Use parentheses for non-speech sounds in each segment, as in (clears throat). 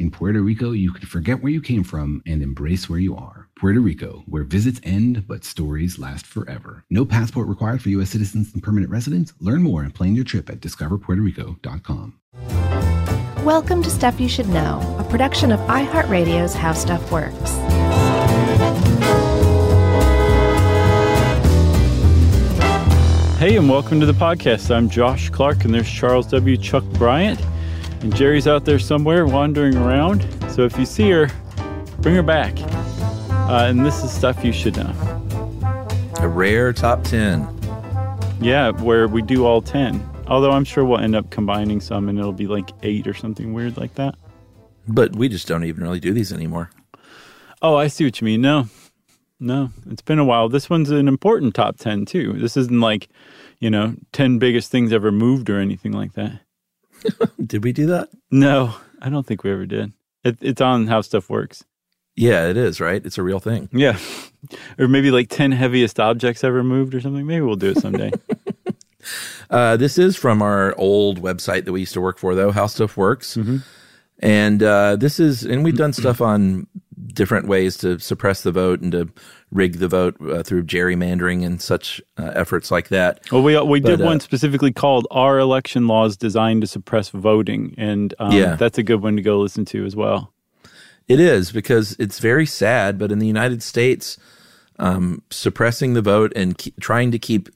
In Puerto Rico, you can forget where you came from and embrace where you are. Puerto Rico, where visits end but stories last forever. No passport required for U.S. citizens and permanent residents. Learn more and plan your trip at discoverpuertorico.com. Welcome to Stuff You Should Know, a production of iHeartRadio's How Stuff Works. Hey, and welcome to the podcast. I'm Josh Clark, and there's Charles W. Chuck Bryant. And Jerry's out there somewhere wandering around. So if you see her, bring her back. Uh, and this is stuff you should know. A rare top 10. Yeah, where we do all 10. Although I'm sure we'll end up combining some and it'll be like eight or something weird like that. But we just don't even really do these anymore. Oh, I see what you mean. No, no, it's been a while. This one's an important top 10 too. This isn't like, you know, 10 biggest things ever moved or anything like that. (laughs) did we do that? No, I don't think we ever did. It, it's on how stuff works. Yeah, it is, right? It's a real thing. Yeah. Or maybe like 10 heaviest objects ever moved or something. Maybe we'll do it someday. (laughs) uh, this is from our old website that we used to work for, though, How Stuff Works. Mm-hmm. And uh, this is, and we've done stuff (clears throat) on different ways to suppress the vote and to rig the vote uh, through gerrymandering and such uh, efforts like that. Well, we we but, did one uh, specifically called "Are Election Laws Designed to Suppress Voting?" and um, yeah. that's a good one to go listen to as well. It is because it's very sad, but in the United States, um, suppressing the vote and ke- trying to keep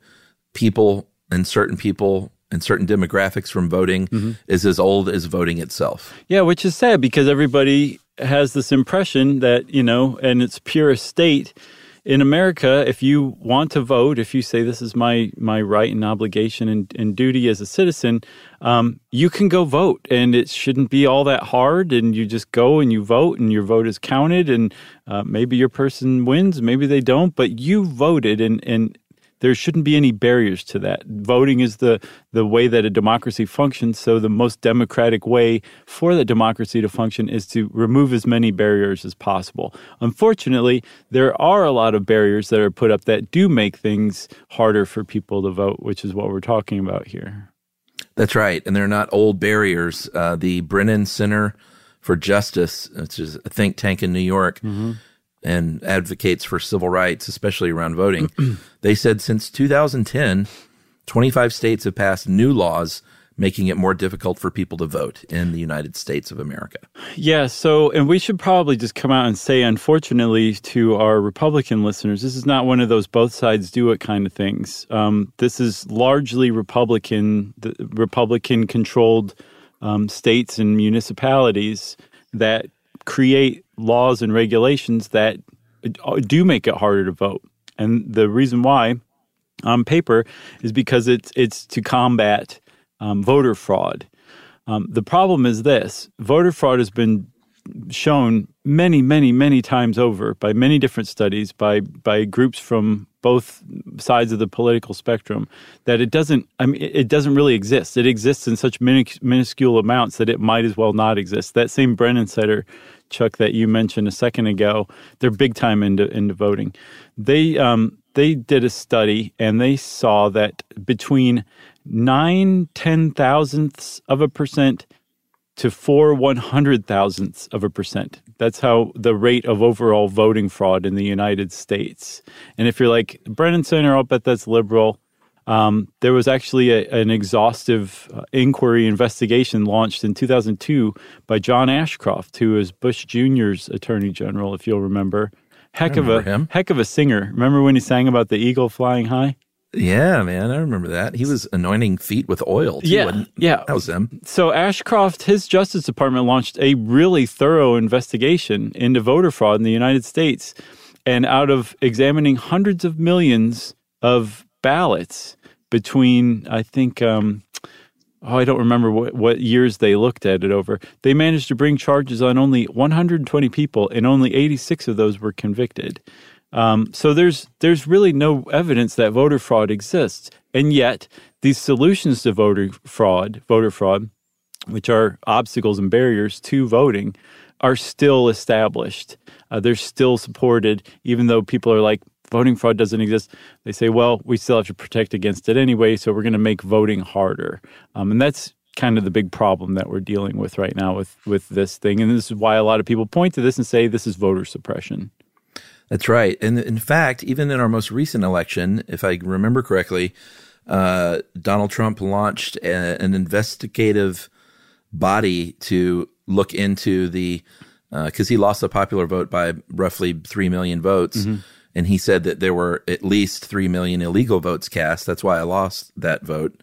people and certain people and certain demographics from voting mm-hmm. is as old as voting itself. Yeah, which is sad because everybody has this impression that, you know, in its purest state, in America, if you want to vote, if you say this is my my right and obligation and, and duty as a citizen, um, you can go vote, and it shouldn't be all that hard. And you just go and you vote, and your vote is counted, and uh, maybe your person wins, maybe they don't, but you voted, and and there shouldn't be any barriers to that. Voting is the, the way that a democracy functions. So, the most democratic way for the democracy to function is to remove as many barriers as possible. Unfortunately, there are a lot of barriers that are put up that do make things harder for people to vote, which is what we're talking about here. That's right. And they're not old barriers. Uh, the Brennan Center for Justice, which is a think tank in New York, mm-hmm and advocates for civil rights, especially around voting. (clears throat) they said since 2010, 25 states have passed new laws making it more difficult for people to vote in the United States of America. Yeah, so, and we should probably just come out and say, unfortunately, to our Republican listeners, this is not one of those both sides do it kind of things. Um, this is largely Republican, Republican controlled um, states and municipalities that create laws and regulations that do make it harder to vote. And the reason why on paper is because it's it's to combat um, voter fraud. Um, the problem is this: voter fraud has been shown many, many, many times over by many different studies by by groups from both sides of the political spectrum that it doesn't. I mean, it doesn't really exist. It exists in such minuscule amounts that it might as well not exist. That same Brennan Center Chuck, that you mentioned a second ago, they're big time into into voting. They um, they did a study and they saw that between nine ten thousandths of a percent to four one hundred thousandths of a percent. That's how the rate of overall voting fraud in the United States. And if you're like Brennan Center, I'll bet that's liberal. Um, there was actually a, an exhaustive uh, inquiry investigation launched in 2002 by John Ashcroft, who was Bush Jr.'s Attorney General, if you'll remember. Heck of a him. heck of a singer. Remember when he sang about the eagle flying high? Yeah, man, I remember that. He was anointing feet with oil. Too, Yeah, yeah. that was him. So Ashcroft, his Justice Department launched a really thorough investigation into voter fraud in the United States. And out of examining hundreds of millions of ballots between, I think, um, oh, I don't remember what, what years they looked at it over, they managed to bring charges on only 120 people, and only 86 of those were convicted. Um, so there's there's really no evidence that voter fraud exists, and yet these solutions to voter fraud, voter fraud, which are obstacles and barriers to voting, are still established. Uh, they're still supported, even though people are like, voting fraud doesn't exist. They say, well, we still have to protect against it anyway, so we're going to make voting harder. Um, and that's kind of the big problem that we're dealing with right now with, with this thing. And this is why a lot of people point to this and say this is voter suppression. That's right. And in fact, even in our most recent election, if I remember correctly, uh, Donald Trump launched a, an investigative body to look into the because he lost the popular vote by roughly three million votes, and he said that there were at least three million illegal votes cast. That's why I lost that vote.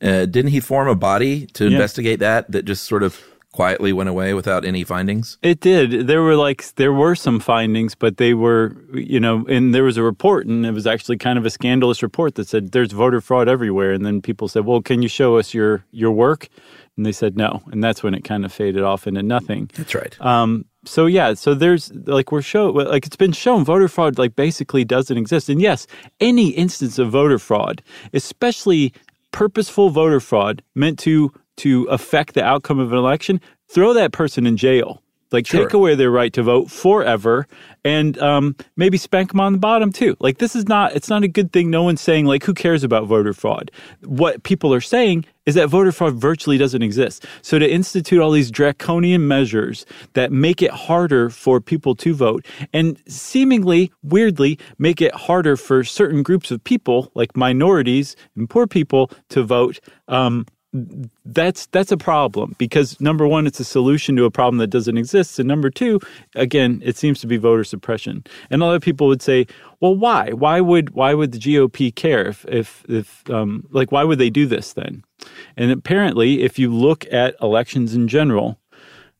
Uh, didn't he form a body to investigate that? That just sort of quietly went away without any findings. It did. There were like there were some findings, but they were, you know, and there was a report, and it was actually kind of a scandalous report that said there's voter fraud everywhere. And then people said, "Well, can you show us your your work?" And they said no, and that's when it kind of faded off into nothing. That's right. Um, so yeah, so there's like we're show like it's been shown voter fraud like basically doesn't exist. And yes, any instance of voter fraud, especially purposeful voter fraud meant to to affect the outcome of an election, throw that person in jail. Like Sure. take away their right to vote forever, and um, maybe spank them on the bottom too. Like this is not it's not a good thing. No one's saying like who cares about voter fraud. What people are saying is that voter fraud virtually doesn't exist. So to institute all these draconian measures that make it harder for people to vote and seemingly weirdly make it harder for certain groups of people like minorities and poor people to vote um, that's that's a problem because number one, it's a solution to a problem that doesn't exist, and number two, again, it seems to be voter suppression. And a lot of people would say, well, why? Why would why would the GOP care if if if um, like why would they do this then? And apparently, if you look at elections in general,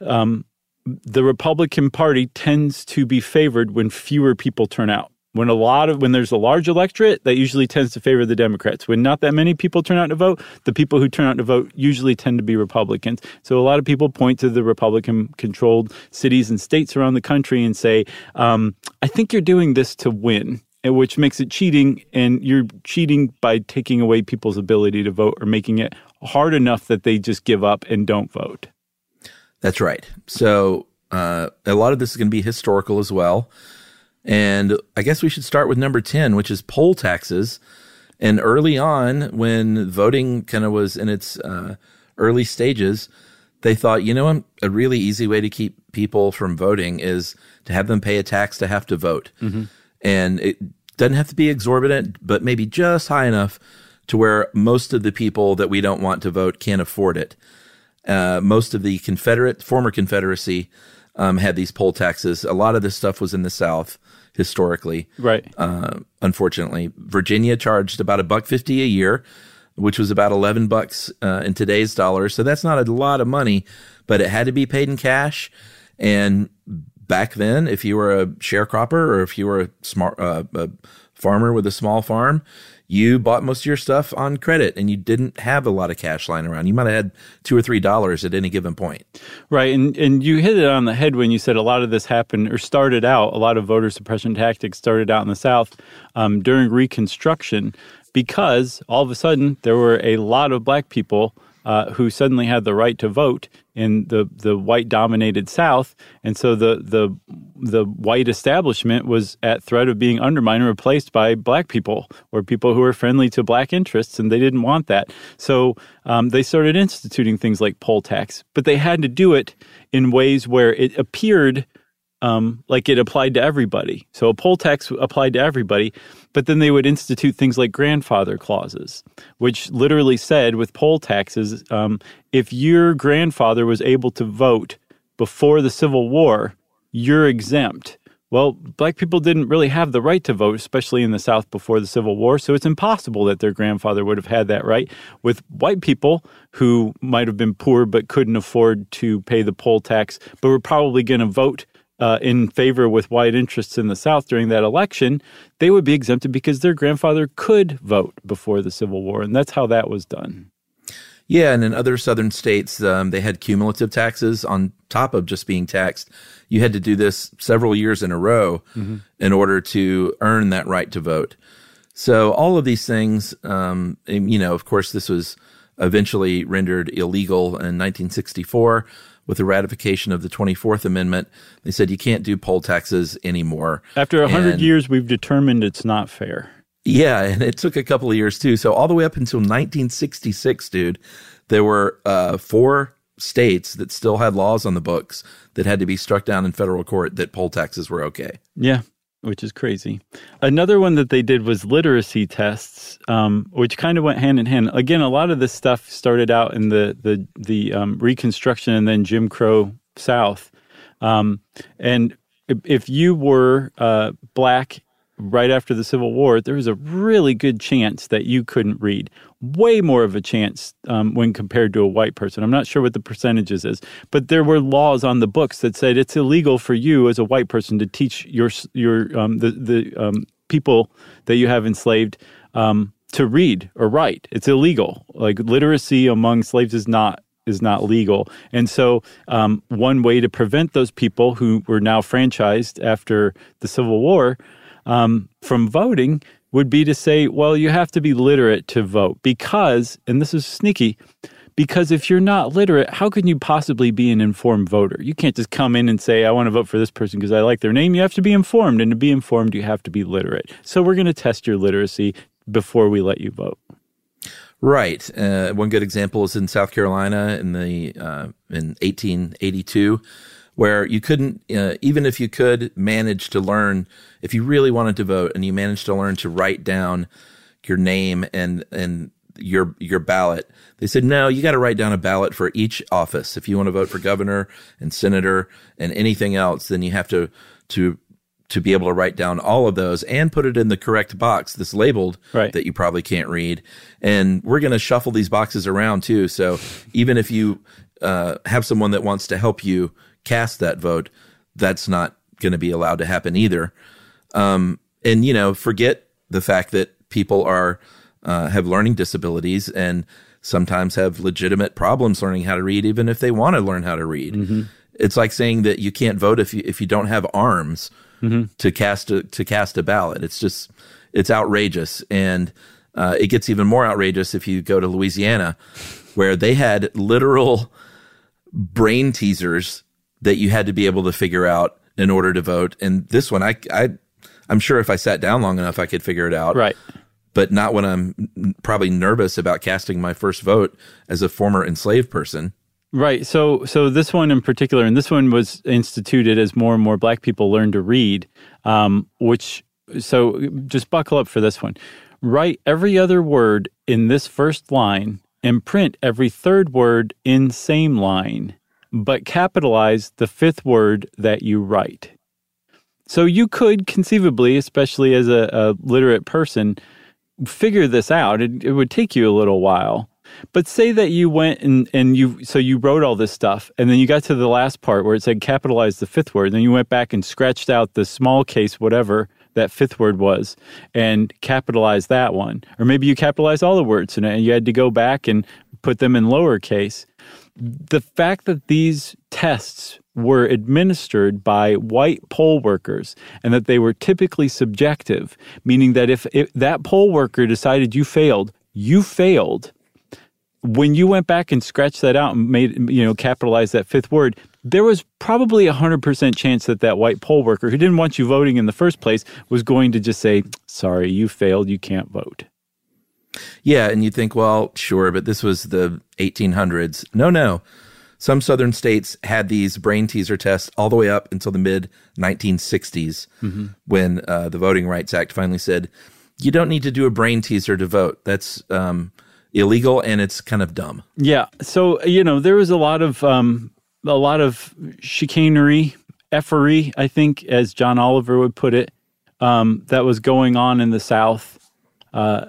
um, the Republican Party tends to be favored when fewer people turn out. When a lot of when there's a large electorate, that usually tends to favor the Democrats. When not that many people turn out to vote, the people who turn out to vote usually tend to be Republicans. So a lot of people point to the Republican-controlled cities and states around the country and say, um, "I think you're doing this to win." Which makes it cheating, and you're cheating by taking away people's ability to vote or making it hard enough that they just give up and don't vote. That's right. So uh, a lot of this is going to be historical as well. And I guess we should start with number 10, which is poll taxes. And early on, when voting kind of was in its uh, early stages, they thought, you know, a really easy way to keep people from voting is to have them pay a tax to have to vote. And it doesn't have to be exorbitant, but maybe just high enough to where most of the people that we don't want to vote can't afford it. Uh, most of the Confederate, former Confederacy, um, had these poll taxes. A lot of this stuff was in the South historically. Right. Uh, unfortunately, Virginia charged about a buck fifty a year, which was about eleven bucks uh, in today's dollars. So that's not a lot of money, but it had to be paid in cash. And back then, if you were a sharecropper or if you were a smart uh, a farmer with a small farm, you bought most of your stuff on credit and you didn't have a lot of cash lying around. You might have had two or three dollars at any given point. Right, and and you hit it on the head when you said a lot of this happened or started out. A lot of voter suppression tactics started out in the South um, during Reconstruction because all of a sudden there were a lot of black people uh, who suddenly had the right to vote in the the white dominated South, and so the the the white establishment was at threat of being undermined and replaced by black people or people who were friendly to black interests, and they didn't want that. So um, they started instituting things like poll tax, but they had to do it in ways where it appeared um, like it applied to everybody. So a poll tax applied to everybody, but then they would institute things like grandfather clauses, which literally said with poll taxes, um, if your grandfather was able to vote before the Civil War, you're exempt. Well, black people didn't really have the right to vote, especially in the South before the Civil War. So it's impossible that their grandfather would have had that right. With white people who might have been poor but couldn't afford to pay the poll tax, but were probably going to vote uh, in favor with white interests in the South during that election, they would be exempted because their grandfather could vote before the Civil War. And that's how that was done. Yeah, and in other southern states, um, they had cumulative taxes on top of just being taxed. You had to do this several years in a row mm-hmm. in order to earn that right to vote. So all of these things, um, you know, of course, this was eventually rendered illegal in 1964 with the ratification of the 24th Amendment. They said you can't do poll taxes anymore. After 100 years, we've determined it's not fair. Yeah, and it took a couple of years too. So all the way up until 1966, dude, there were uh, four states that still had laws on the books that had to be struck down in federal court that poll taxes were okay. Yeah, which is crazy. Another one that they did was literacy tests, um, which kind of went hand in hand. Again, a lot of this stuff started out in the the the um, Reconstruction and then Jim Crow South, um, and if you were uh, black right after the Civil War, there was a really good chance that you couldn't read. Way more of a chance um, when compared to a white person. I'm not sure what the percentages is, but there were laws on the books that said it's illegal for you as a white person to teach your your um, the the um, people that you have enslaved um, to read or write. It's illegal. Like literacy among slaves is not is not legal. And so, um, one way to prevent those people who were now franchised after the Civil War um, from voting would be to say, well, you have to be literate to vote because, and this is sneaky, because if you're not literate, how can you possibly be an informed voter? You can't just come in and say, I want to vote for this person because I like their name. You have to be informed. And to be informed, you have to be literate. So we're going to test your literacy before we let you vote. Right. Uh, one good example is in South Carolina in the uh, in 1882 where you couldn't, uh, even if you could manage to learn, if you really wanted to vote and you managed to learn to write down your name and, and your, your ballot, they said, no, you got to write down a ballot for each office. If you want to vote for governor and senator and anything else, then you have to, to, to be able to write down all of those and put it in the correct box that's labeled right. that you probably can't read. And we're going to shuffle these boxes around too. So even if you uh, have someone that wants to help you cast that vote, that's not going to be allowed to happen either. Um, and you know, forget the fact that people are uh, have learning disabilities and sometimes have legitimate problems learning how to read, even if they want to learn how to read. Mm-hmm. It's like saying that you can't vote if you if you don't have arms mm-hmm. to cast a to cast a ballot. It's just it's outrageous, and uh, it gets even more outrageous if you go to Louisiana, where they had literal brain teasers that you had to be able to figure out in order to vote. And this one, I, I, I'm sure if I sat down long enough, I could figure it out. Right. But not when I'm probably nervous about casting my first vote as a former enslaved person. Right. So, so this one in particular, and this one was instituted as more and more Black people learn to read. Um, which, so just buckle up for this one. Write every other word in this first line and print every third word in same line but capitalize the fifth word that you write. So you could conceivably, especially as a, a literate person, figure this out. It, it, would take you a little while. But say that you went and, and you so you wrote all this stuff and then you got to the last part where it said capitalize the fifth word, then you went back and scratched out the small case whatever that fifth word was and capitalized that one. Or maybe you capitalized all the words and you had to go back and put them in lowercase the fact that these tests were administered by white poll workers and that they were typically subjective, meaning that if, if that poll worker decided you failed, you failed. When you went back and scratched that out and made, you know, capitalized that fifth word, there was probably a 100% chance that that white poll worker who didn't want you voting in the first place was going to just say, sorry, you failed, you can't vote. Yeah, and you think, well, sure, but this was the 1800s. No, no. Some southern states had these brain teaser tests all the way up until the mid 1960s mm-hmm. when uh, the Voting Rights Act finally said, you don't need to do a brain teaser to vote. That's um, illegal and it's kind of dumb. Yeah. So, you know, there was a lot of um, a lot of chicanery effery, I think, as John Oliver would put it, um, that was going on in the South. Uh,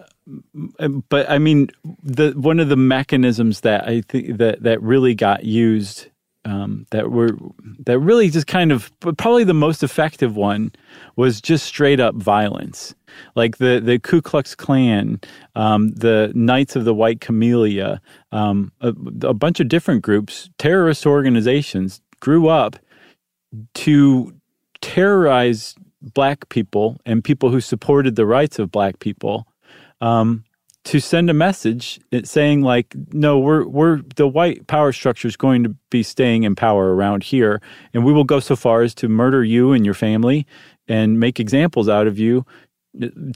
but I mean, the one of the mechanisms that I think that that really got used, um, that were that really just kind of probably the most effective one was just straight up violence, like the the Ku Klux Klan, um, the Knights of the White Camellia, um, a, a bunch of different groups, terrorist organizations grew up to terrorize black people and people who supported the rights of black people um, to send a message saying like no we're we're the white power structure is going to be staying in power around here and we will go so far as to murder you and your family and make examples out of you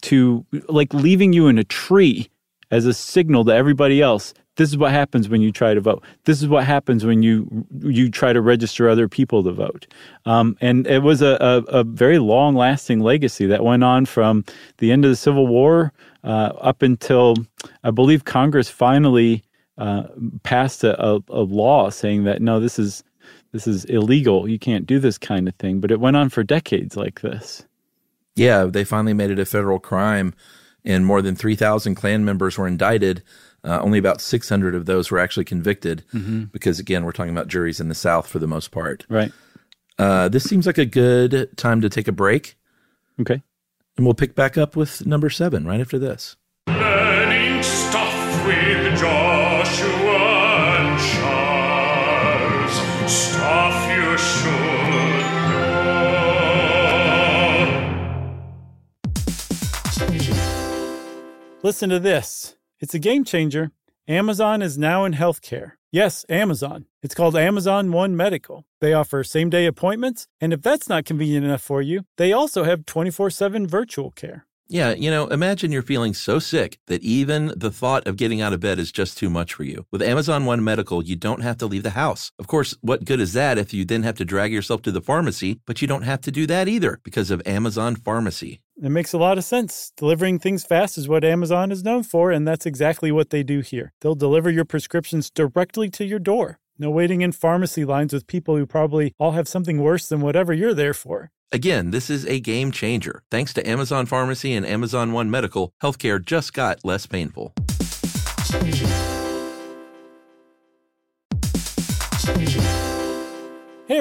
to like leaving you in a tree as a signal to everybody else this is what happens when you try to vote. This is what happens when you you try to register other people to vote. Um, and it was a, a, a very long lasting legacy that went on from the end of the Civil War up until I believe Congress finally uh, passed a, a, a law saying that no, this is this is illegal. You can't do this kind of thing. But it went on for decades like this. Yeah, they finally made it a federal crime, and more than three thousand Klan members were indicted. Uh, only about 600 of those were actually convicted mm-hmm. because, again, we're talking about juries in the South for the most part. Right. Uh, this seems like a good time to take a break. Okay. And we'll pick back up with number seven right after this. Learning stuff with Joshua and Charles. Stuff you should know. Listen to this. It's a game changer. Amazon is now in healthcare. Yes, Amazon. It's called Amazon One Medical. They offer same day appointments, and if that's not convenient enough for you, they also have 24 7 virtual care. Yeah, you know, imagine you're feeling so sick that even the thought of getting out of bed is just too much for you. With Amazon One Medical, you don't have to leave the house. Of course, what good is that if you then have to drag yourself to the pharmacy, but you don't have to do that either because of Amazon Pharmacy. It makes a lot of sense. Delivering things fast is what Amazon is known for, and that's exactly what they do here. They'll deliver your prescriptions directly to your door. No waiting in pharmacy lines with people who probably all have something worse than whatever you're there for. Again, this is a game changer. Thanks to Amazon Pharmacy and Amazon One Medical, healthcare just got less painful.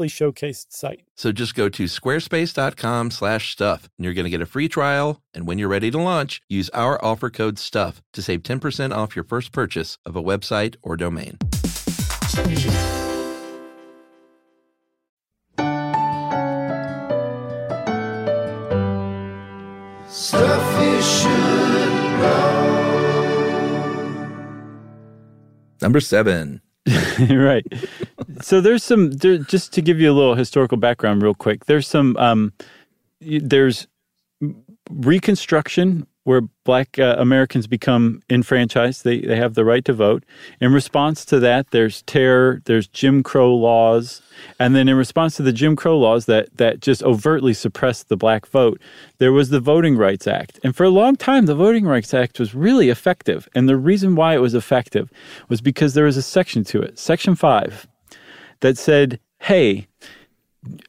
beautifully showcased site. So just go to squarespace.com slash stuff and you're going to get a free trial. And when you're ready to launch, use our offer code STUFF to save 10% off your first purchase of a website or domain. Stuff you should know. Number seven. (laughs) right. so there's some there, just to give you a little historical background real quick. There's some um, there's reconstruction where black uh, Americans become enfranchised. They, they have the right to vote. In response to that, there's terror, there's Jim Crow laws. And then in response to the Jim Crow laws that, that just overtly suppressed the black vote, there was the Voting Rights Act. And for a long time, the Voting Rights Act was really effective. And the reason why it was effective was because there was a section to it, Section 5, that said, hey,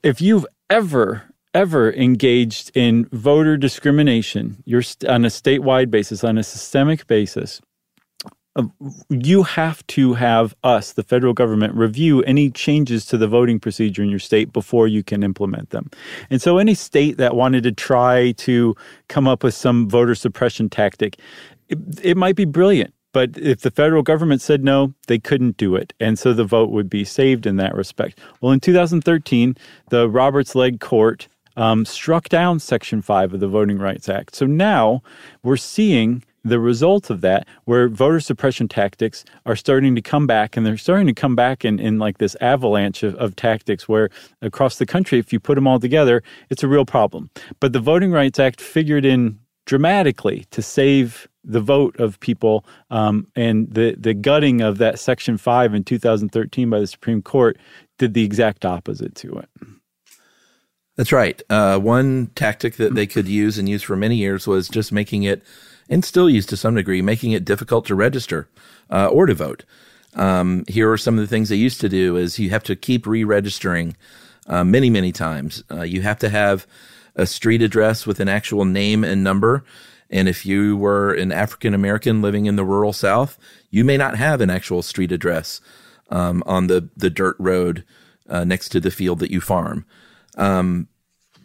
if you've ever ever engaged in voter discrimination, you're on a statewide basis, on a systemic basis, uh, you have to have us, the federal government, review any changes to the voting procedure in your state before you can implement them. And so, any state that wanted to try to come up with some voter suppression tactic, it, it might be brilliant but if the federal government said no, they couldn't do it. And so the vote would be saved in that respect. Well, in 2013, the Roberts Legge Court um, struck down Section 5 of the Voting Rights Act. So now we're seeing the result of that, where voter suppression tactics are starting to come back, and they're starting to come back in, in like this avalanche of, of tactics where across the country, if you put them all together, it's a real problem. But the Voting Rights Act figured in dramatically to save the vote of people, um, and the, the gutting of that Section 5 in 2013 by the Supreme Court did the exact opposite to it. That's right. Uh, one tactic that they could use and use for many years was just making it and still used to some degree, making it difficult to register uh, or to vote. Um, here are some of the things they used to do: is you have to keep re-registering uh, many, many times. Uh, you have to have a street address with an actual name and number. And if you were an African American living in the rural South, you may not have an actual street address um, on the the dirt road uh, next to the field that you farm. Um,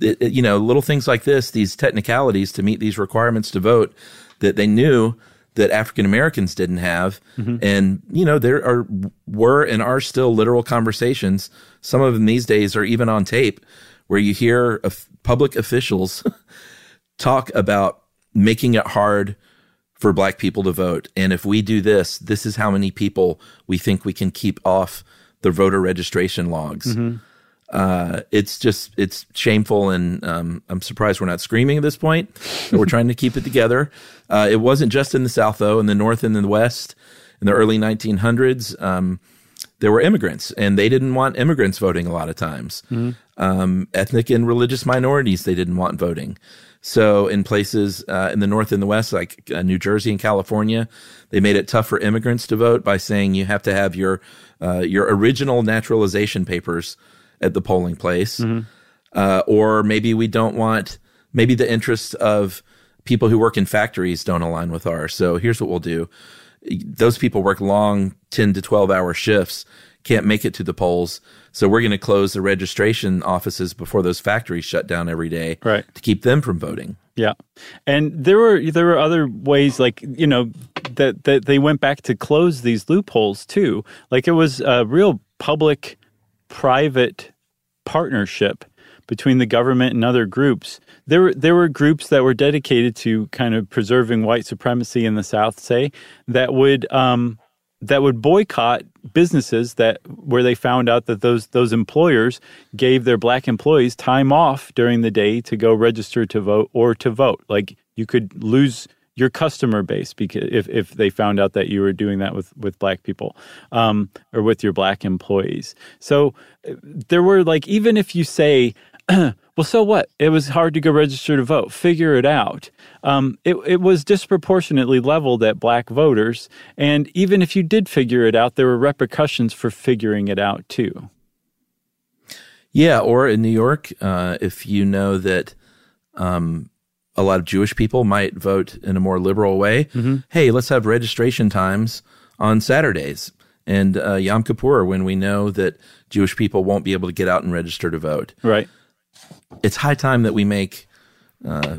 it, it, you know, little things like this, these technicalities to meet these requirements to vote that they knew that African Americans didn't have. Mm-hmm. And, you know, there are, were and are still literal conversations. Some of them these days are even on tape where you hear public officials (laughs) talk about making it hard for black people to vote. And if we do this, this is how many people we think we can keep off the voter registration logs. Mm-hmm uh, it's just it's shameful, and um, I'm surprised we're not screaming at this point. we're (laughs) trying to keep it together. Uh, it wasn't just in the South, though. In the North and in the West, in the early 1900s, um, there were immigrants, and they didn't want immigrants voting a lot of times. Mm-hmm. Um, ethnic and religious minorities, they didn't want voting. So, in places uh, in the North and the West, like uh, New Jersey and California, they made it tough for immigrants to vote by saying you have to have your uh, your original naturalization papers at the polling place. Mm-hmm. Uh, or maybe we don't want, maybe the interests of people who work in factories don't align with ours. So here's what we'll do. Those people work long 10 to 12 hour shifts, can't make it to the polls. So we're going to close the registration offices before those factories shut down every day right. to keep them from voting. Yeah. And there were there were other ways like, you know, that that they went back to close these loopholes too. Like it was a real public private partnership between the government and other groups. There were there were groups that were dedicated to kind of preserving white supremacy in the South, say that would um, that would boycott businesses that where they found out that those those employers gave their black employees time off during the day to go register to vote or to vote. Like you could lose your customer base because if, if they found out that you were doing that with, with black people um, or with your black employees. So uh, there were like, even if you say, (clears throat) well, so what? It was hard to go register to vote. Figure it out. Um, it, it was disproportionately leveled at black voters. And even if you did figure it out, there were repercussions for figuring it out too. Yeah. Or in New York, uh, if you know that um, a lot of Jewish people might vote in a more liberal way. Mm-hmm. Hey, let's have registration times on Saturdays and uh, Yom Kippur when we know that Jewish people won't be able to get out and register to vote. Right. It's high time that we make uh,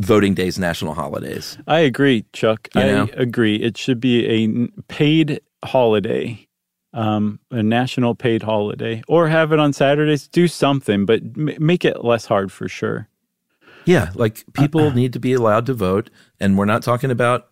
voting days national holidays. I agree, Chuck. You I know? agree. It should be a paid holiday. Um, a national paid holiday, or have it on Saturdays. Do something, but m- make it less hard for sure. Yeah, like people uh, need to be allowed to vote, and we're not talking about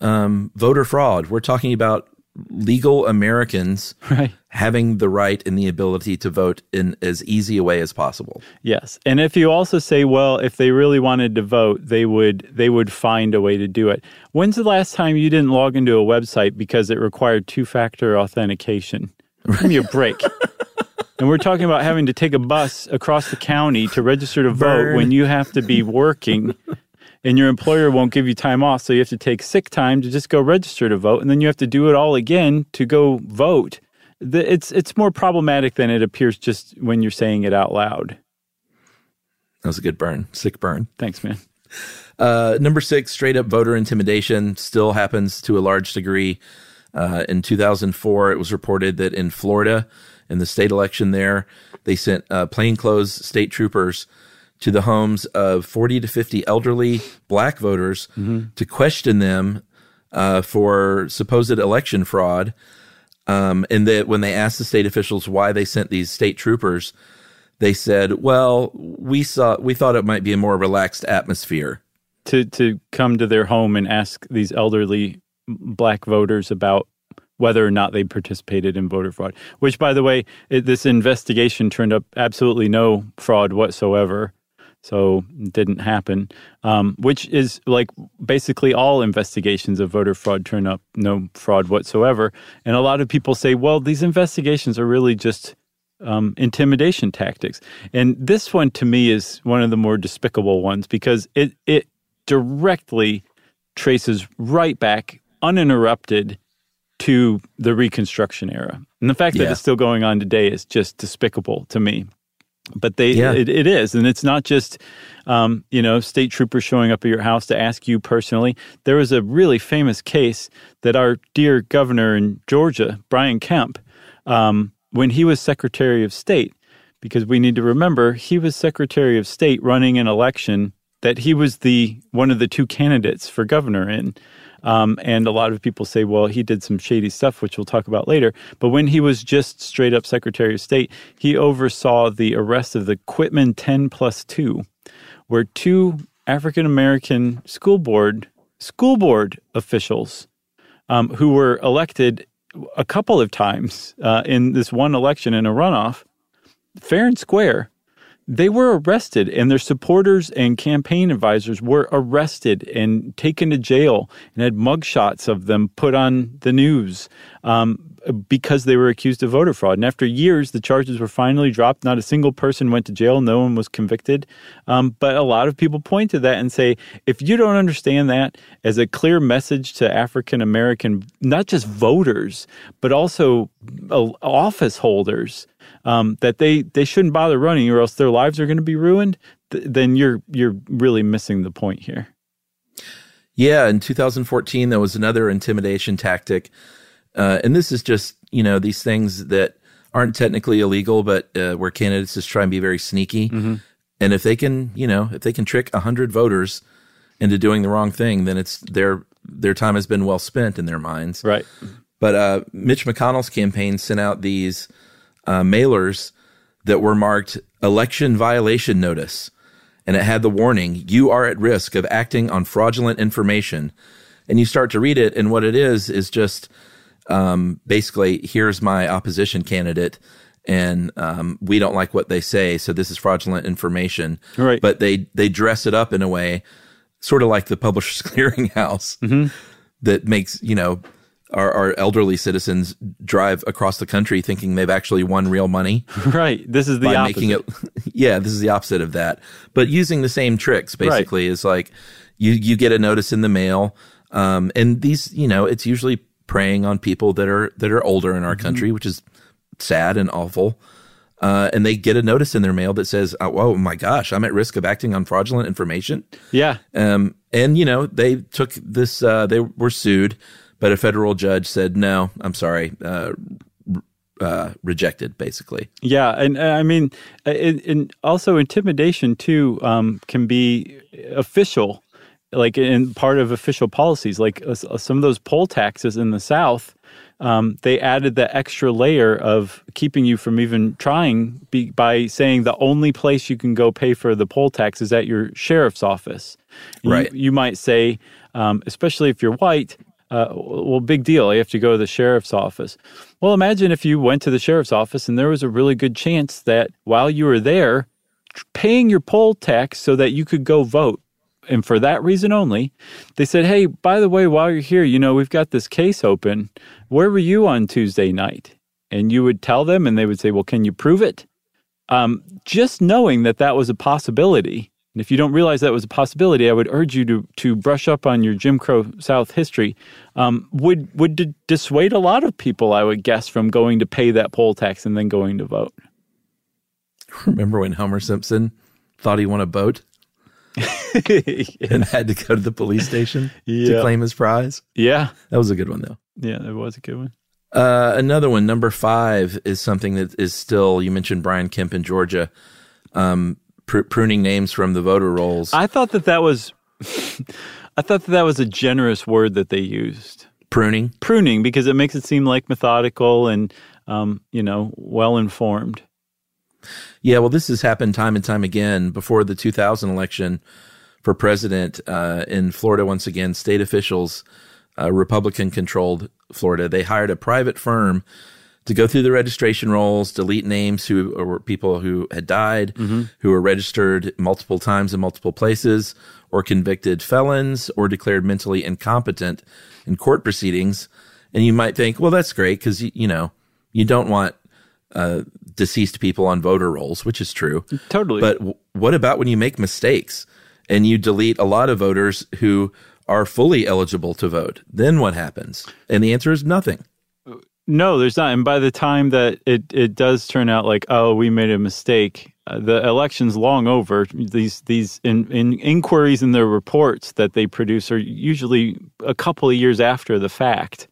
um, voter fraud. We're talking about legal Americans right. having the right and the ability to vote in as easy a way as possible. Yes. And if you also say, well, if they really wanted to vote, they would they would find a way to do it. When's the last time you didn't log into a website because it required two-factor authentication? Give me a break. (laughs) And we're talking about having to take a bus across the county to register to vote Burn. when you have to be working and your employer won't give you time off. So you have to take sick time to just go register to vote. And then you have to do it all again to go vote. It's, it's more problematic than it appears just when you're saying it out loud. That was a good burn. Sick burn. Thanks, man. Uh, number six, straight up voter intimidation still happens to a large degree. Uh, in 2004, it was reported that in Florida, in the state election there. They sent uh, plainclothes state troopers to the homes of 40 to 50 elderly black voters mm-hmm. to question them uh, for supposed election fraud. Um, and that when they asked the state officials why they sent these state troopers, they said, "Well, we saw we thought it might be a more relaxed atmosphere." to to come to their home and ask these elderly black voters about whether or not they participated in voter fraud. Which, by the way, it, this investigation turned up absolutely no fraud whatsoever. So didn't happen. Um, which is like basically all investigations of voter fraud turn up no fraud whatsoever. And a lot of people say, well, these investigations are really just um, intimidation tactics. And this one to me is one of the more despicable ones because it it directly traces right back uninterrupted to the Reconstruction era. And the fact that Yeah. it's still going on today is just despicable to me. But they, Yeah. it, it is, and it's not just, um, you know, state troopers showing up at your house to ask you personally. There was a really famous case that our dear governor in Georgia, Brian Kemp, um, when he was Secretary of State, because we need to remember he was Secretary of State running an election that he was the one of the two candidates for governor in. Um, and a lot of people say, well, he did some shady stuff, which we'll talk about later. But when he was just straight up Secretary of State, he oversaw the arrest of the Quitman 10 plus 2, where two African American school board school board officials um, who were elected a couple of times uh, in this one election in a runoff, fair and square, they were arrested and their supporters and campaign advisors were arrested and taken to jail and had mugshots of them put on the news um, because they were accused of voter fraud. And after years, the charges were finally dropped. Not a single person went to jail. No one was convicted. Um, but a lot of people point to that and say, if you don't understand that as a clear message to African American, not just voters, but also uh, office holders, um, that they they shouldn't bother running or else their lives are going to be ruined, th- then you're you're really missing the point here. Yeah, in 2014, there was another intimidation tactic. Uh, and this is just, you know, these things that aren't technically illegal, but uh, where candidates just try and be very sneaky. And if they can, you know, if they can trick 100 voters into doing the wrong thing, then it's their their time has been well spent in their minds. Right. But uh, Mitch McConnell's campaign sent out these uh, mailers that were marked election violation notice. And it had the warning, you are at risk of acting on fraudulent information. And you start to read it, and what it is is just um, basically, here's my opposition candidate, and um, we don't like what they say, so this is fraudulent information. Right. But they they dress it up in a way, sort of like the Publishers (laughs) Clearinghouse, that makes you know our, our elderly citizens drive across the country thinking they've actually won real money (laughs) Right. This is the opposite. making it (laughs) yeah this is the opposite of that but using the same tricks basically is like you you get a notice in the mail um and these you know it's usually preying on people that are that are older in our Mm-hmm. country which is sad and awful uh, and they get a notice in their mail that says, oh, "Oh my gosh, I'm at risk of acting on fraudulent information." yeah. Um, and you know, they took this. Uh, they were sued, but a federal judge said, "No, I'm sorry, uh, uh, rejected." Basically, Yeah, and uh, I mean, uh, and, and also intimidation too um, can be official, like in part of official policies. Like uh, uh, some of those poll taxes in the South, um, they added the extra layer of keeping you from even trying be, by saying the only place you can go pay for the poll tax is at your sheriff's office. You- Right. You, might say, um, especially if you're white. Uh, well, big deal. You have to go to the sheriff's office. Well, imagine if you went to the sheriff's office and there was a really good chance that while you were there, paying your poll tax so that you could go vote. And for that reason only, they said, Hey, by the way, while you're here, you know, we've got this case open. Where were you on Tuesday night? And you would tell them, and they would say, Well, can you prove it? Um, just knowing that that was a possibility. And if you don't realize that was a possibility, I would urge you to to brush up on your Jim Crow South history. Um, would would d- dissuade a lot of people, I would guess, from going to pay that poll tax and then going to vote. (laughs) remember when Homer Simpson thought he won a boat (laughs) and had to go to the police station to claim his prize? yeah, That was a good one, though. yeah, that was a good one. Uh, another one, number five, is something that is still. You mentioned Brian Kemp in Georgia, um, pr- pruning names from the voter rolls. I thought that that was. (laughs) I thought that, that was a generous word that they used. Pruning. Pruning, because it makes it seem like methodical and, um, you know, well informed. Yeah, well, this has happened time and time again. Before the 2000 election for president uh, in Florida, once again, state officials, uh, Republican controlled Florida, they hired a private firm to go through the registration rolls, delete names who were people who had died, mm-hmm. who were registered multiple times in multiple places, or convicted felons, or declared mentally incompetent in court proceedings. And you might think, well, that's great because you, know you don't want uh, deceased people on voter rolls, which is true. Totally. But w- what about when you make mistakes and you delete a lot of voters who are fully eligible to vote? Then what happens? And the answer is nothing. No, there's not. And by the time that it, it does turn out like, oh, we made a mistake, uh, the election's long over. These these in, in inquiries and the reports that they produce are usually a couple of years after the fact.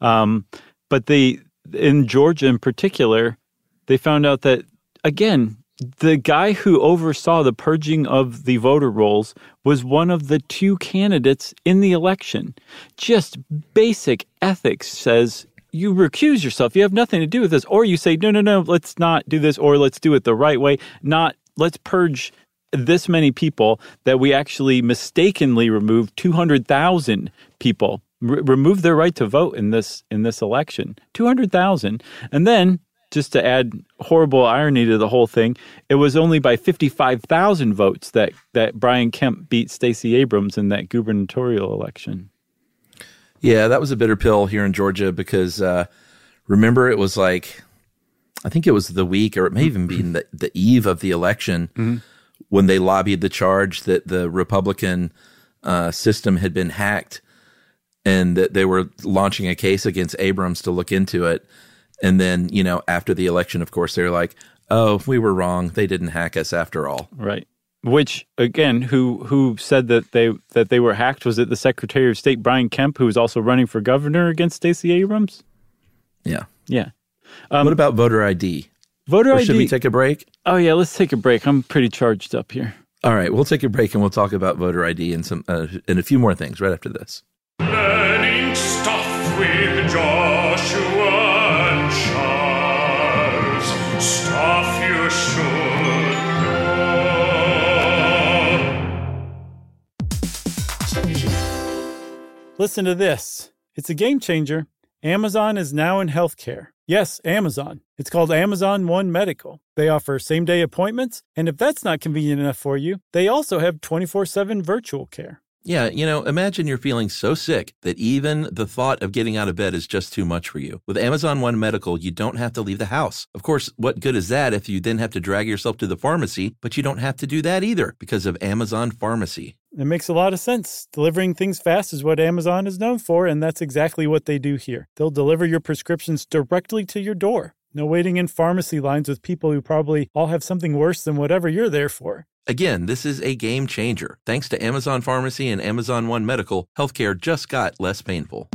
Um, but they in Georgia in particular, they found out that again the guy who oversaw the purging of the voter rolls was one of the two candidates in the election. Just basic ethics says you recuse yourself. You have nothing to do with this. Or you say, no, no, no, let's not do this, or let's do it the right way. Not let's purge this many people that we actually mistakenly removed 200,000 people re- remove their right to vote in this in this election 200,000 and then just to add horrible irony to the whole thing it was only by 55,000 votes that that Brian Kemp beat Stacey Abrams in that gubernatorial election yeah, that was a bitter pill here in Georgia because uh, remember it was like I think it was the week or it may even be the, the eve of the election mm-hmm. when they lobbied the charge that the Republican uh, system had been hacked and that they were launching a case against Abrams to look into it. And then, you know, after the election, of course, they were like, oh, we were wrong. They didn't hack us after all. Right. Which again, who who said that they that they were hacked? Was it the Secretary of State Brian Kemp, who was also running for governor against Stacey Abrams? Yeah, yeah. Um, what about voter ID? Voter or ID. Should we take a break? Oh yeah, let's take a break. I'm pretty charged up here. All right, we'll take a break and we'll talk about voter ID and some uh, and a few more things right after this. Learning stuff with Joshua Listen to this. It's a game changer. Amazon is now in healthcare. Yes, Amazon. It's called Amazon One Medical. They offer same day appointments, and if that's not convenient enough for you, they also have 24 7 virtual care. Yeah, you know, imagine you're feeling so sick that even the thought of getting out of bed is just too much for you. With Amazon One Medical, you don't have to leave the house. Of course, what good is that if you then have to drag yourself to the pharmacy? But you don't have to do that either because of Amazon Pharmacy. It makes a lot of sense. Delivering things fast is what Amazon is known for, and that's exactly what they do here. They'll deliver your prescriptions directly to your door. No waiting in pharmacy lines with people who probably all have something worse than whatever you're there for. Again, this is a game changer. Thanks to Amazon Pharmacy and Amazon One Medical, healthcare just got less painful.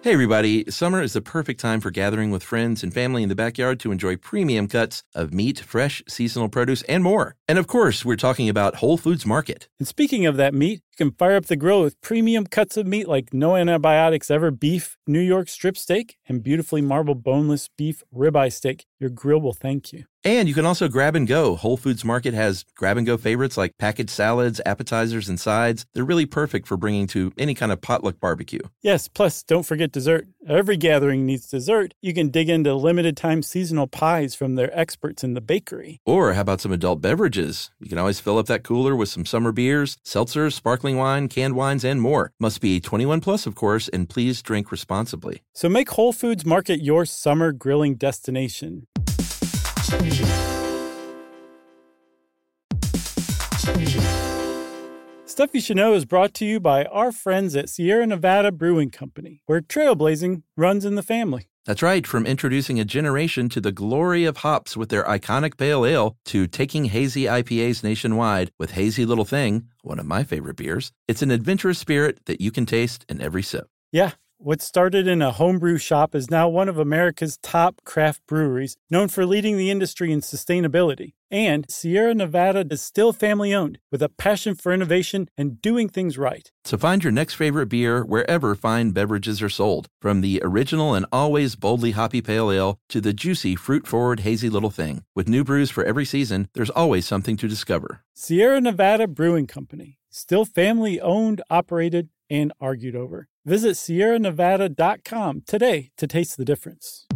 Hey, everybody. Summer is the perfect time for gathering with friends and family in the backyard to enjoy premium cuts of meat, fresh, seasonal produce, and more. And of course, we're talking about Whole Foods Market. And speaking of that meat, you can fire up the grill with premium cuts of meat like no antibiotics ever beef New York strip steak and beautifully marbled boneless beef ribeye steak. Your grill will thank you. And you can also grab and go. Whole Foods Market has grab and go favorites like packaged salads, appetizers, and sides. They're really perfect for bringing to any kind of potluck barbecue. Yes, plus don't forget dessert. Every gathering needs dessert. You can dig into limited time seasonal pies from their experts in the bakery. Or how about some adult beverages? You can always fill up that cooler with some summer beers, seltzers, sparkling wine, canned wines, and more. Must be 21 plus, of course, and please drink responsibly. So make Whole Foods Market your summer grilling destination. Stuff You Should Know is brought to you by our friends at Sierra Nevada Brewing Company, where trailblazing runs in the family. That's right, from introducing a generation to the glory of hops with their iconic pale ale to taking hazy IPAs nationwide with Hazy Little Thing, one of my favorite beers. It's an adventurous spirit that you can taste in every sip. Yeah, What started in a homebrew shop is now one of America's top craft breweries, known for leading the industry in sustainability. And Sierra Nevada is still family owned, with a passion for innovation and doing things right. So find your next favorite beer wherever fine beverages are sold, from the original and always boldly hoppy pale ale to the juicy fruit forward hazy little thing. With new brews for every season, there's always something to discover. Sierra Nevada Brewing Company, still family owned, operated, and argued over. Visit sierranevada.com today to taste the difference.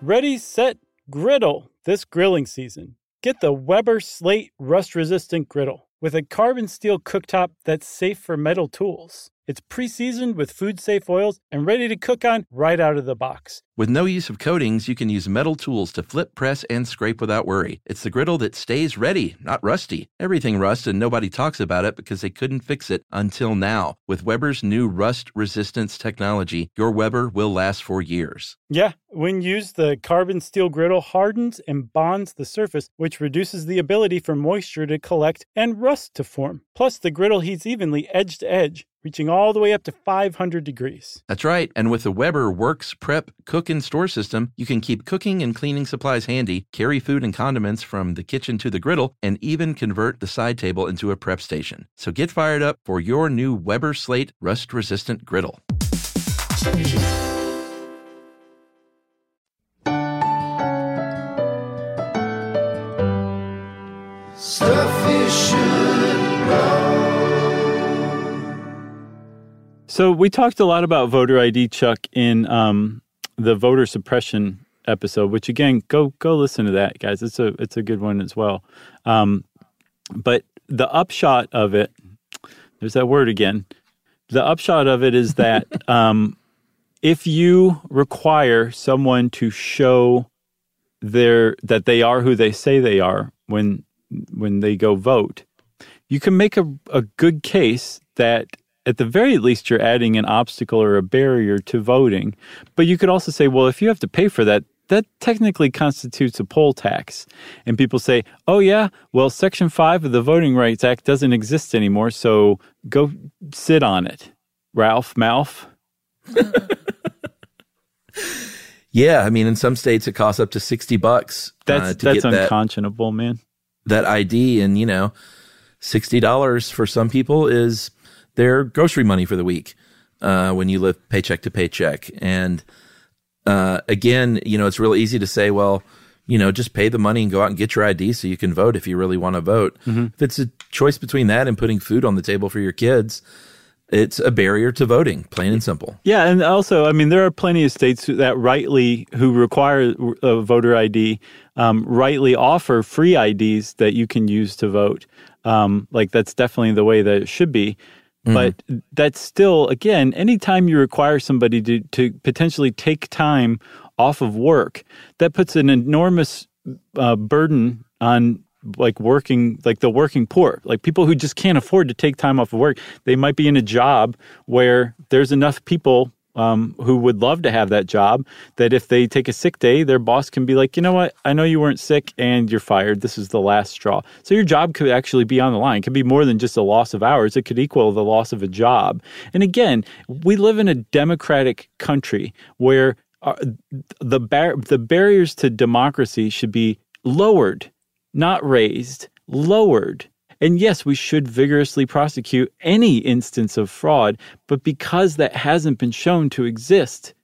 Ready, set, griddle this grilling season. Get the Weber Slate rust resistant griddle with a carbon steel cooktop that's safe for metal tools. It's pre seasoned with food safe oils and ready to cook on right out of the box. With no use of coatings, you can use metal tools to flip, press, and scrape without worry. It's the griddle that stays ready, not rusty. Everything rusts and nobody talks about it because they couldn't fix it until now. With Weber's new rust resistance technology, your Weber will last for years. Yeah, when used, the carbon steel griddle hardens and bonds the surface, which reduces the ability for moisture to collect and rust to form. Plus, the griddle heats evenly edge to edge, reaching all the way up to 500 degrees. That's right. And with the Weber Works Prep Cook and Store system, you can keep cooking and cleaning supplies handy, carry food and condiments from the kitchen to the griddle, and even convert the side table into a prep station. So get fired up for your new Weber Slate rust resistant griddle. So we talked a lot about voter ID, Chuck, in um, the voter suppression episode. Which again, go go listen to that, guys. It's a it's a good one as well. Um, but the upshot of it, there's that word again. The upshot of it is that (laughs) um, if you require someone to show their that they are who they say they are when when they go vote, you can make a, a good case that at the very least you're adding an obstacle or a barrier to voting. But you could also say, well, if you have to pay for that, that technically constitutes a poll tax. And people say, oh, yeah, well, Section 5 of the Voting Rights Act doesn't exist anymore, so go sit on it. Ralph Malph. (laughs) Yeah, I mean, in some states it costs up to sixty bucks. That's uh, that's get that, unconscionable, man. that ID, and you know, sixty dollars for some people is their grocery money for the week uh, when you live paycheck to paycheck. And uh, again, you know, it's really easy to say, well, you know, just pay the money and go out and get your ID so you can vote if you really want to vote. If it's a choice between that and putting food on the table for your kids, it's a barrier to voting, plain and simple. Yeah, and also, I mean, there are plenty of states that rightly who require a voter ID, um, rightly offer free IDs that you can use to vote. Um, like that's definitely the way that it should be. But that's still, again, anytime you require somebody to, to potentially take time off of work, that puts an enormous uh, burden on like working like the working poor. Like people who just can't afford to take time off of work they might be in a job where there's enough people um, who would love to have that job that if they take a sick day their boss can be like you know what? I know you weren't sick and you're fired. This is the last straw. So your job could actually be on the line. It could be more than just a loss of hours. It could equal the loss of a job. And again we live in a democratic country where uh, the bar- the barriers to democracy should be lowered not raised, lowered. And yes, we should vigorously prosecute any instance of fraud, but because that hasn't been shown to exist,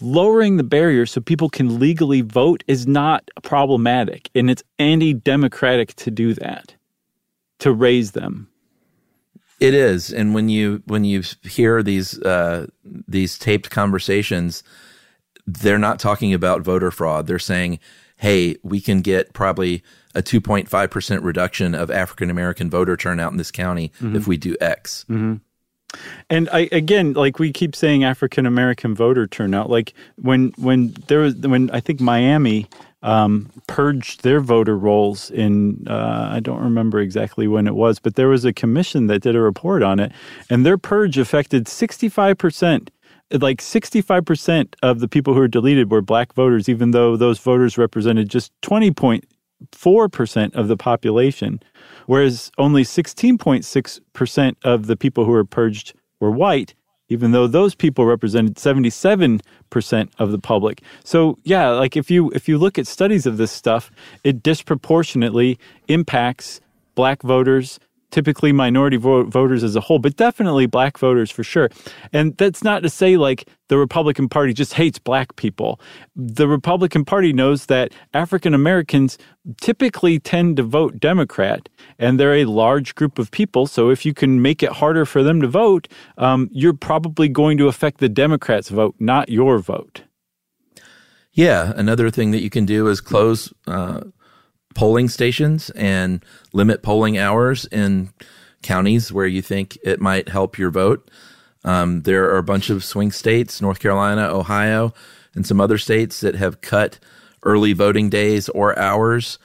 lowering the barrier so people can legally vote is not problematic. And it's anti democratic to do that, to raise them. It is, and when you when you hear these uh, these taped conversations, they're not talking about voter fraud. They're saying, "Hey, we can get probably a 2.5 percent reduction of African American voter turnout in this county if we do X." And I again, like we keep saying, African American voter turnout. Like when when there was when I think Miami um, purged their voter rolls in uh, I don't remember exactly when it was, but there was a commission that did a report on it, and their purge affected sixty five percent. Like 65% of the people who were deleted were black voters, even though those voters represented just 20.6 4% of the population, whereas only 16.6% of the people who were purged were white, even though those people represented 77% of the public. So yeah, like if you if you look at studies of this stuff, it disproportionately impacts black voters typically minority vo- voters as a whole, but definitely black voters for sure. And that's not to say like the Republican Party just hates black people. The Republican Party knows that African Americans typically tend to vote Democrat, and they're a large group of people. So if you can make it harder for them to vote, um, you're probably going to affect the Democrats' vote, not your vote. Yeah, another thing that you can do is close uh, polling stations and limit polling hours in counties where you think it might help your vote. Um, there are a bunch of swing states, North Carolina, Ohio, and some other states that have cut early voting days or hours.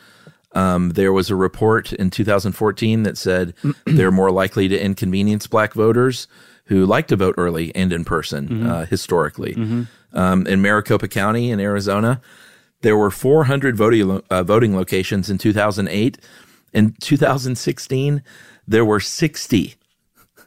Um, there was a report in 2014 that said (clears throat) they're more likely to inconvenience black voters who like to vote early and in person Mm-hmm. uh, historically. Um, in Maricopa County in Arizona, there were 400 voting uh, voting locations in 2008. In 2016, there were 60.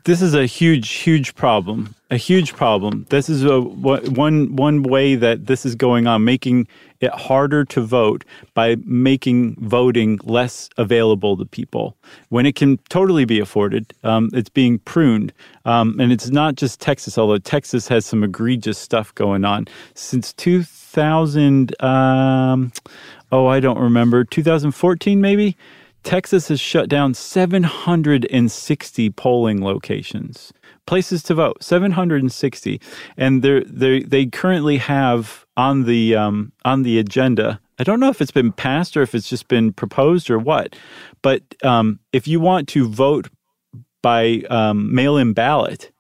This is a huge, huge problem. A huge problem. This is a one one way that this is going on, making it harder to vote by making voting less available to people when it can totally be afforded. Um, it's being pruned, um, and it's not just Texas. Although Texas has some egregious stuff going on since 2000. Um, oh, I don't remember. 2014, maybe. Texas has shut down 760 polling locations, places to vote, 760, and they they they currently have on the um, on the agenda. I don't know if it's been passed or if it's just been proposed or what, but um, if you want to vote by um, mail-in ballot,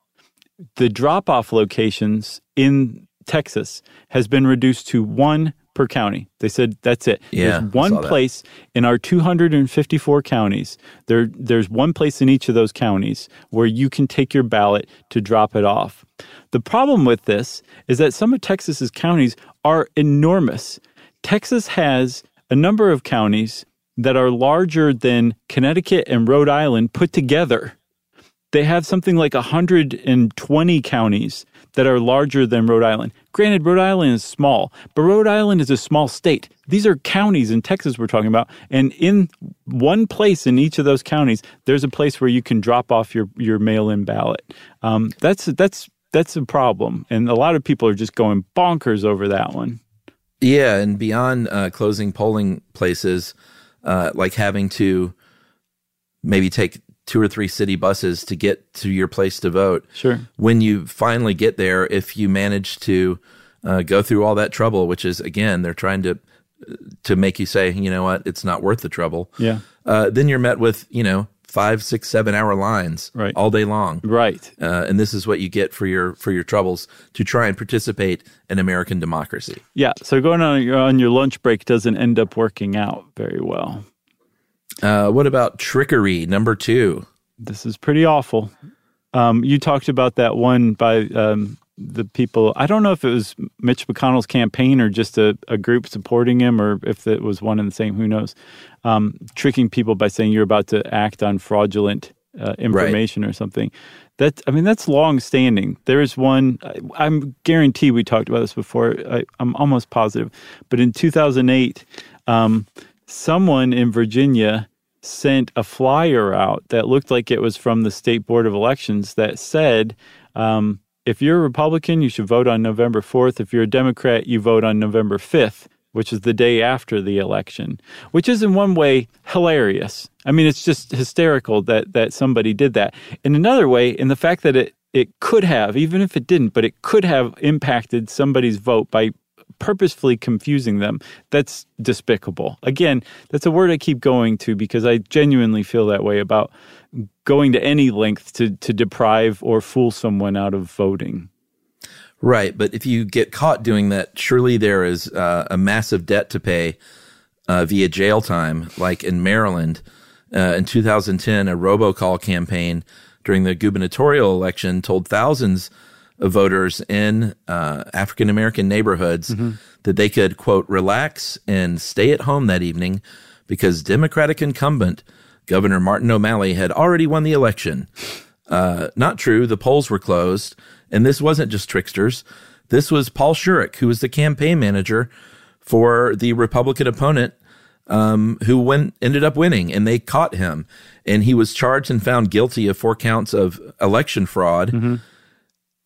the drop-off locations in Texas has been reduced to one per county. They said that's it. Yeah, There's one place in our 254 counties. There, there's one place in each of those counties where you can take your ballot to drop it off. The problem with this is that some of Texas's counties are enormous. Texas has a number of counties that are larger than Connecticut and Rhode Island put together they have something like 120 counties that are larger than Rhode Island. Granted, Rhode Island is small, but Rhode Island is a small state. These are counties in Texas we're talking about. And in one place in each of those counties, there's a place where you can drop off your, your mail in ballot. Um, that's, that's, that's a problem. And a lot of people are just going bonkers over that one. Yeah, and beyond uh, closing polling places, uh, like having to maybe take two or three city buses to get to your place to vote. Sure. When you finally get there, if you manage to uh, go through all that trouble, which is again they're trying to to make you say, you know what, it's not worth the trouble. Yeah. Uh, then you're met with you know five, six, seven hour lines Right. all day long. Right. Uh, and this is what you get for your for your troubles to try and participate in American democracy. Yeah. So going on your, on your lunch break doesn't end up working out very well. Uh, what about trickery number two? this is pretty awful. Um, you talked about that one by um, the people. I don't know if it was Mitch McConnell's campaign or just a, a group supporting him, or if it was one and the same. Who knows? Um, tricking people by saying you're about to act on fraudulent uh, information or something. That I mean, that's long standing. There is one. I, I'm guarantee we talked about this before. I, I'm almost positive, but in 2008, um, someone in Virginia sent a flyer out that looked like it was from the state board of elections that said, um, if you're a Republican, you should vote on November 4th. If you're a Democrat, you vote on November 5th, which is the day after the election, which is in one way hilarious. I mean, it's just hysterical that, that somebody did that. In another way, in the fact that it, it could have, even if it didn't, but it could have impacted somebody's vote by purposefully confusing them. That's despicable. Again, that's a word I keep going to because I genuinely feel that way about going to any length to, to deprive or fool someone out of voting. Right, but if you get caught doing that, surely there is uh, a massive debt to pay uh, via jail time, like in Maryland. Uh, in 2010, a robocall campaign during the gubernatorial election told thousands voters in uh, African American neighborhoods that they could, quote, relax and stay at home that evening because Democratic incumbent Governor Martin O'Malley had already won the election. Uh, not true. The polls were closed. And this wasn't just tricksters. This was Paul Schurick, who was the campaign manager for the Republican opponent, um, who went, ended up winning and they caught him and he was charged and found guilty of four counts of election fraud. Mm-hmm.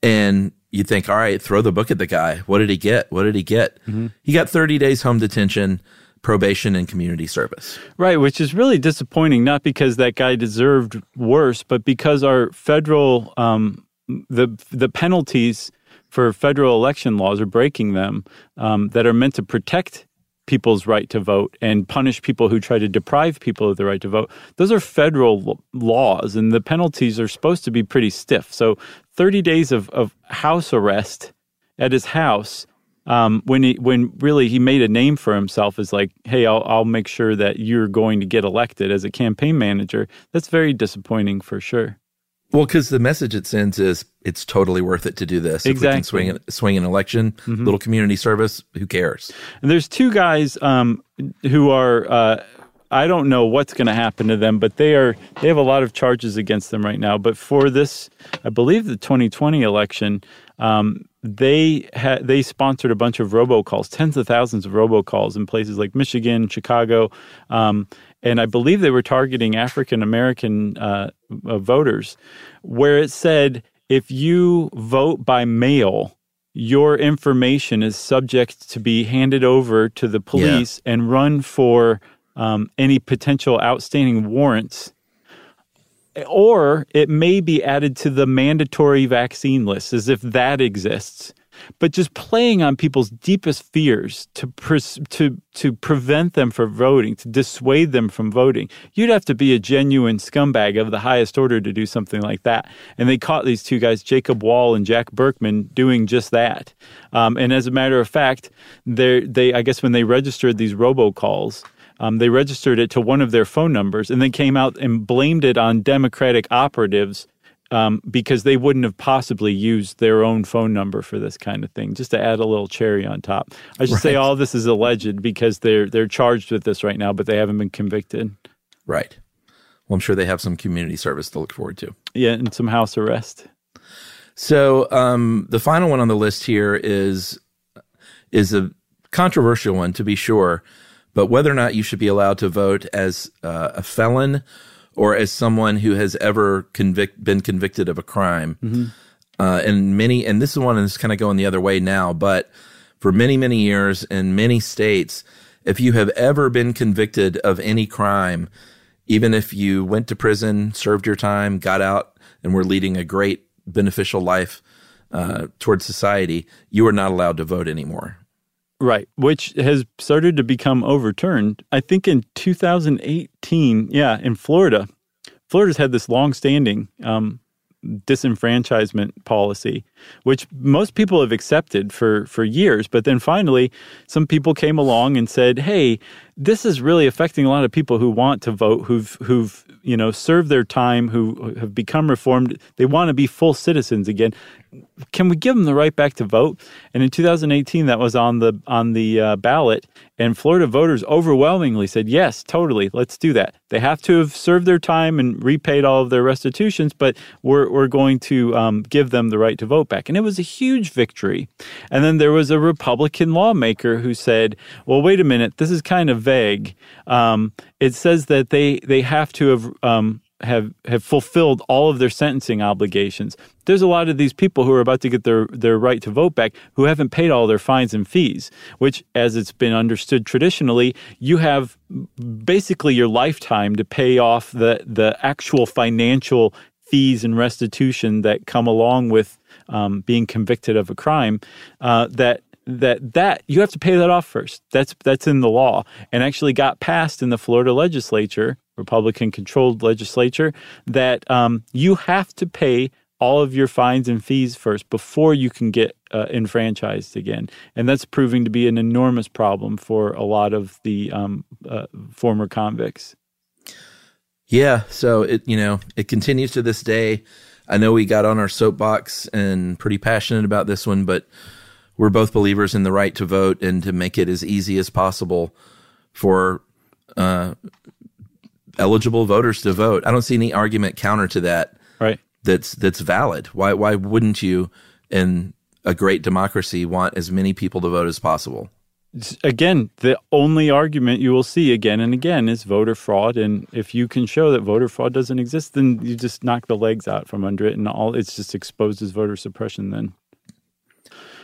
And you think, all right, throw the book at the guy. What did he get? What did he get? Mm-hmm. He got 30 days home detention, probation, and community service. Right, which is really disappointing, not because that guy deserved worse, but because our federal um, the the penalties for federal election laws are breaking them um, that are meant to protect people's right to vote and punish people who try to deprive people of the right to vote. Those are federal laws, and the penalties are supposed to be pretty stiff. So, 30 days of, of house arrest at his house. Um, when he when really he made a name for himself as like, hey, I'll I'll make sure that you're going to get elected as a campaign manager. That's very disappointing for sure. Well, because the message it sends is it's totally worth it to do this. Exactly. If we can swing, swing an election, Mhm. little community service, who cares? And there's two guys um, who are. Uh, I don't know what's going to happen to them, but they are. They have a lot of charges against them right now. But for this, I believe the 2020 election, um, they had they sponsored a bunch of robocalls, tens of thousands of robocalls in places like Michigan, Chicago, um, and I believe they were targeting African American uh, uh, voters, where it said if you vote by mail, your information is subject to be handed over to the police and run for um, any potential outstanding warrants. Or it may be added to the mandatory vaccine list as if that exists. But just playing on people's deepest fears to pres- to to prevent them from voting, to dissuade them from voting, you'd have to be a genuine scumbag of the highest order to do something like that. And they caught these two guys, Jacob Wohl and Jack Burkman, doing just that. Um, and as a matter of fact, they they I guess when they registered these robocalls, um, they registered it to one of their phone numbers and then came out and blamed it on Democratic operatives um, because they wouldn't have possibly used their own phone number for this kind of thing. Just to add a little cherry on top, I should say all this is alleged because they're they're charged with this right now, but they haven't been convicted. Right. Well, I'm sure they have some community service to look forward to. Yeah, and some house arrest. So um, the final one on the list here is is a controversial one to be sure, but whether or not you should be allowed to vote as uh, a felon or as someone who has ever convict been convicted of a crime. Uh, and many, and this is one that's kind of going the other way now, but for many, many years in many states, if you have ever been convicted of any crime, even if you went to prison, served your time, got out, and were leading a great beneficial life uh, towards society, you are not allowed to vote anymore. Right, which has started to become overturned. I think in 2018, yeah, in Florida, Florida's had this long-standing um, disenfranchisement policy, which most people have accepted for for years. But then finally, some people came along and said, "Hey, this is really affecting a lot of people who want to vote, who've who've you know served their time, who have become reformed. They want to be full citizens again. Can we give them the right back to vote?" And in 2018, that was on the on the uh, ballot, and Florida voters overwhelmingly said, "Yes, totally, let's do that." They have to have served their time and repaid all of their restitutions, but we're we're going to um, give them the right to vote back. And it was a huge victory. And then there was a Republican lawmaker who said, "Well, wait a minute, this is kind of vague. Um, it says that they they have to have." Um, have have fulfilled all of their sentencing obligations. There's a lot of these people who are about to get their their right to vote back who haven't paid all their fines and fees, which as it's been understood traditionally, you have basically your lifetime to pay off the the actual financial fees and restitution that come along with um, being convicted of a crime uh, that that that you have to pay that off first. That's that's in the law and actually got passed in the Florida legislature, Republican controlled legislature, that um, you have to pay all of your fines and fees first before you can get uh, enfranchised again, and that's proving to be an enormous problem for a lot of the um, uh, former convicts. Yeah, so it you know it continues to this day. I know we got on our soapbox and pretty passionate about this one, but we're both believers in the right to vote and to make it as easy as possible for uh, eligible voters to vote. I don't see any argument counter to that. Right. That's that's valid. Why why wouldn't you in a great democracy want as many people to vote as possible? again, the only argument you will see again and again is voter fraud. And if you can show that voter fraud doesn't exist, then you just knock the legs out from under it, and all it's just exposed as voter suppression. Then,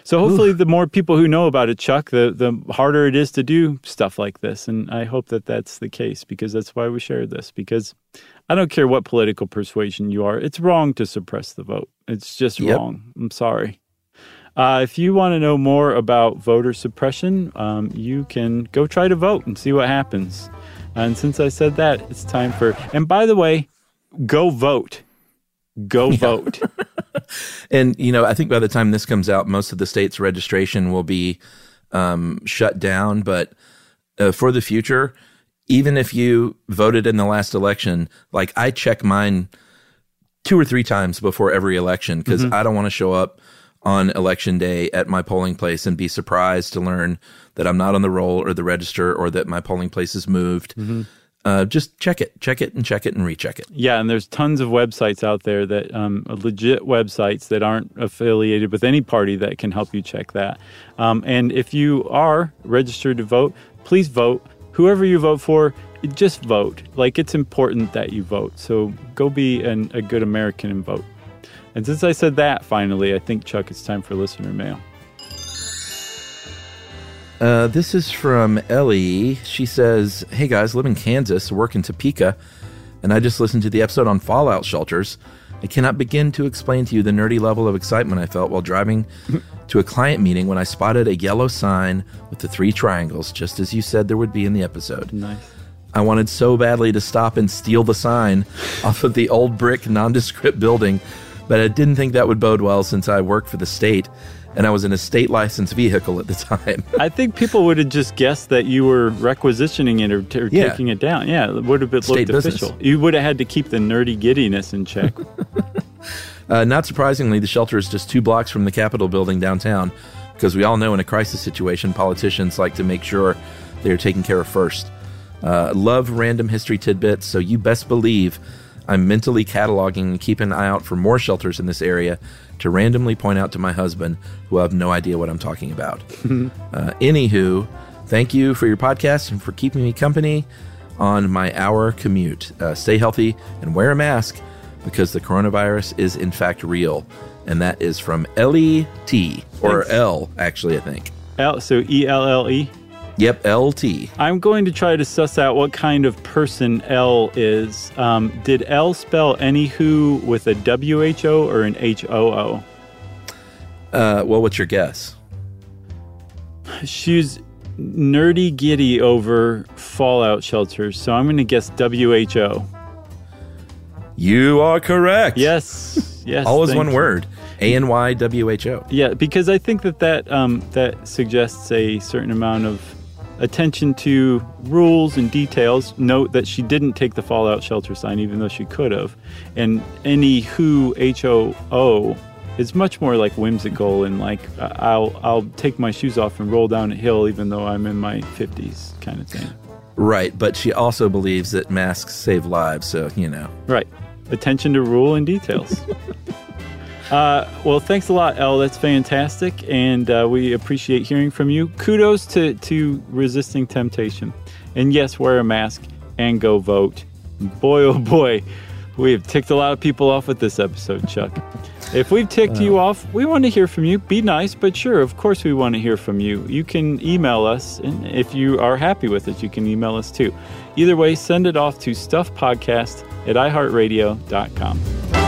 so hopefully, the more people who know about it, Chuck, the the harder it is to do stuff like this. And I hope that that's the case because that's why we shared this. Because I don't care what political persuasion you are, it's wrong to suppress the vote. It's just Yep. wrong. I'm sorry. Uh, if you want to know more about voter suppression, um, you can go try to vote and see what happens. And since I said that, it's time for. And by the way, go vote. Go vote. (laughs) And you know, I think by the time this comes out, most of the states' registration will be um, shut down. But uh, for the future, even if you voted in the last election, like I check mine two or three times before every election because I don't want to show up on election day at my polling place and be surprised to learn that I'm not on the roll or the register or that my polling place is moved. Uh, just check it, check it, and check it and recheck it. Yeah, and there's tons of websites out there that um, legit websites that aren't affiliated with any party that can help you check that. Um, and if you are registered to vote, please vote. Whoever you vote for, just vote. Like it's important that you vote. So go be an, a good American and vote. And since I said that, finally, I think Chuck, it's time for listener mail. Uh, this is from Ellie. She says, Hey guys, live in Kansas, work in Topeka, and I just listened to the episode on fallout shelters. I cannot begin to explain to you the nerdy level of excitement I felt while driving to a client meeting when I spotted a yellow sign with the three triangles, just as you said there would be in the episode. Nice. I wanted so badly to stop and steal the sign (laughs) off of the old brick nondescript building, but I didn't think that would bode well since I work for the state and I was in a state licensed vehicle at the time. (laughs) I think people would have just guessed that you were requisitioning it or, t- or Yeah. taking it down. Yeah, it would have been State looked business. official. You would have had to keep the nerdy giddiness in check. (laughs) Uh, not surprisingly, the shelter is just two blocks from the Capitol building downtown, because we all know in a crisis situation, politicians like to make sure they are taken care of first. Uh, love random history tidbits, so you best believe I'm mentally cataloging and keep an eye out for more shelters in this area to randomly point out to my husband, who I have no idea what I'm talking about. (laughs) uh, anywho, thank you for your podcast and for keeping me company on my hour commute. Uh, stay healthy and wear a mask because the coronavirus is in fact real. And that is from Ellie T, or Thanks. L, actually, I think. L, so E L L E. Yep, LT. I'm going to try to suss out what kind of person L is. Um, did L spell any who with a W H O or an H O O? Uh, well, what's your guess? She's nerdy giddy over fallout shelters, so I'm going to guess W H O. You are correct. Yes, yes. All is thank one you. word. A N Y W H O. Yeah, because I think that that um, that suggests a certain amount of attention to rules and details. Note that she didn't take the fallout shelter sign, even though she could have. And any who H O O is much more like whimsical and like I'll I'll take my shoes off and roll down a hill, even though I'm in my fifties, kind of thing. Right, but she also believes that masks save lives, so, you know. Right. Attention to rule and details. (laughs) uh, well, thanks a lot, Elle. That's fantastic, and uh, we appreciate hearing from you. Kudos to to resisting temptation, and yes, wear a mask and go vote. Boy, oh boy, we have ticked a lot of people off with this episode, Chuck. If we've ticked you off, we want to hear from you. Be nice, but sure, of course, we want to hear from you. You can email us, and if you are happy with it, you can email us too. Either way, send it off to stuffpodcast at iheartradio.com.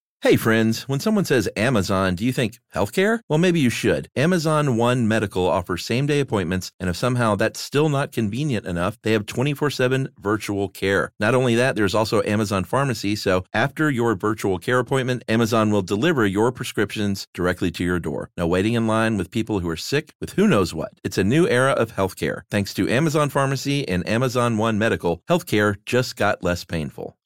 Hey friends, when someone says Amazon, do you think healthcare? Well, maybe you should. Amazon One Medical offers same day appointments, and if somehow that's still not convenient enough, they have 24 7 virtual care. Not only that, there's also Amazon Pharmacy, so after your virtual care appointment, Amazon will deliver your prescriptions directly to your door. No waiting in line with people who are sick with who knows what. It's a new era of healthcare. Thanks to Amazon Pharmacy and Amazon One Medical, healthcare just got less painful.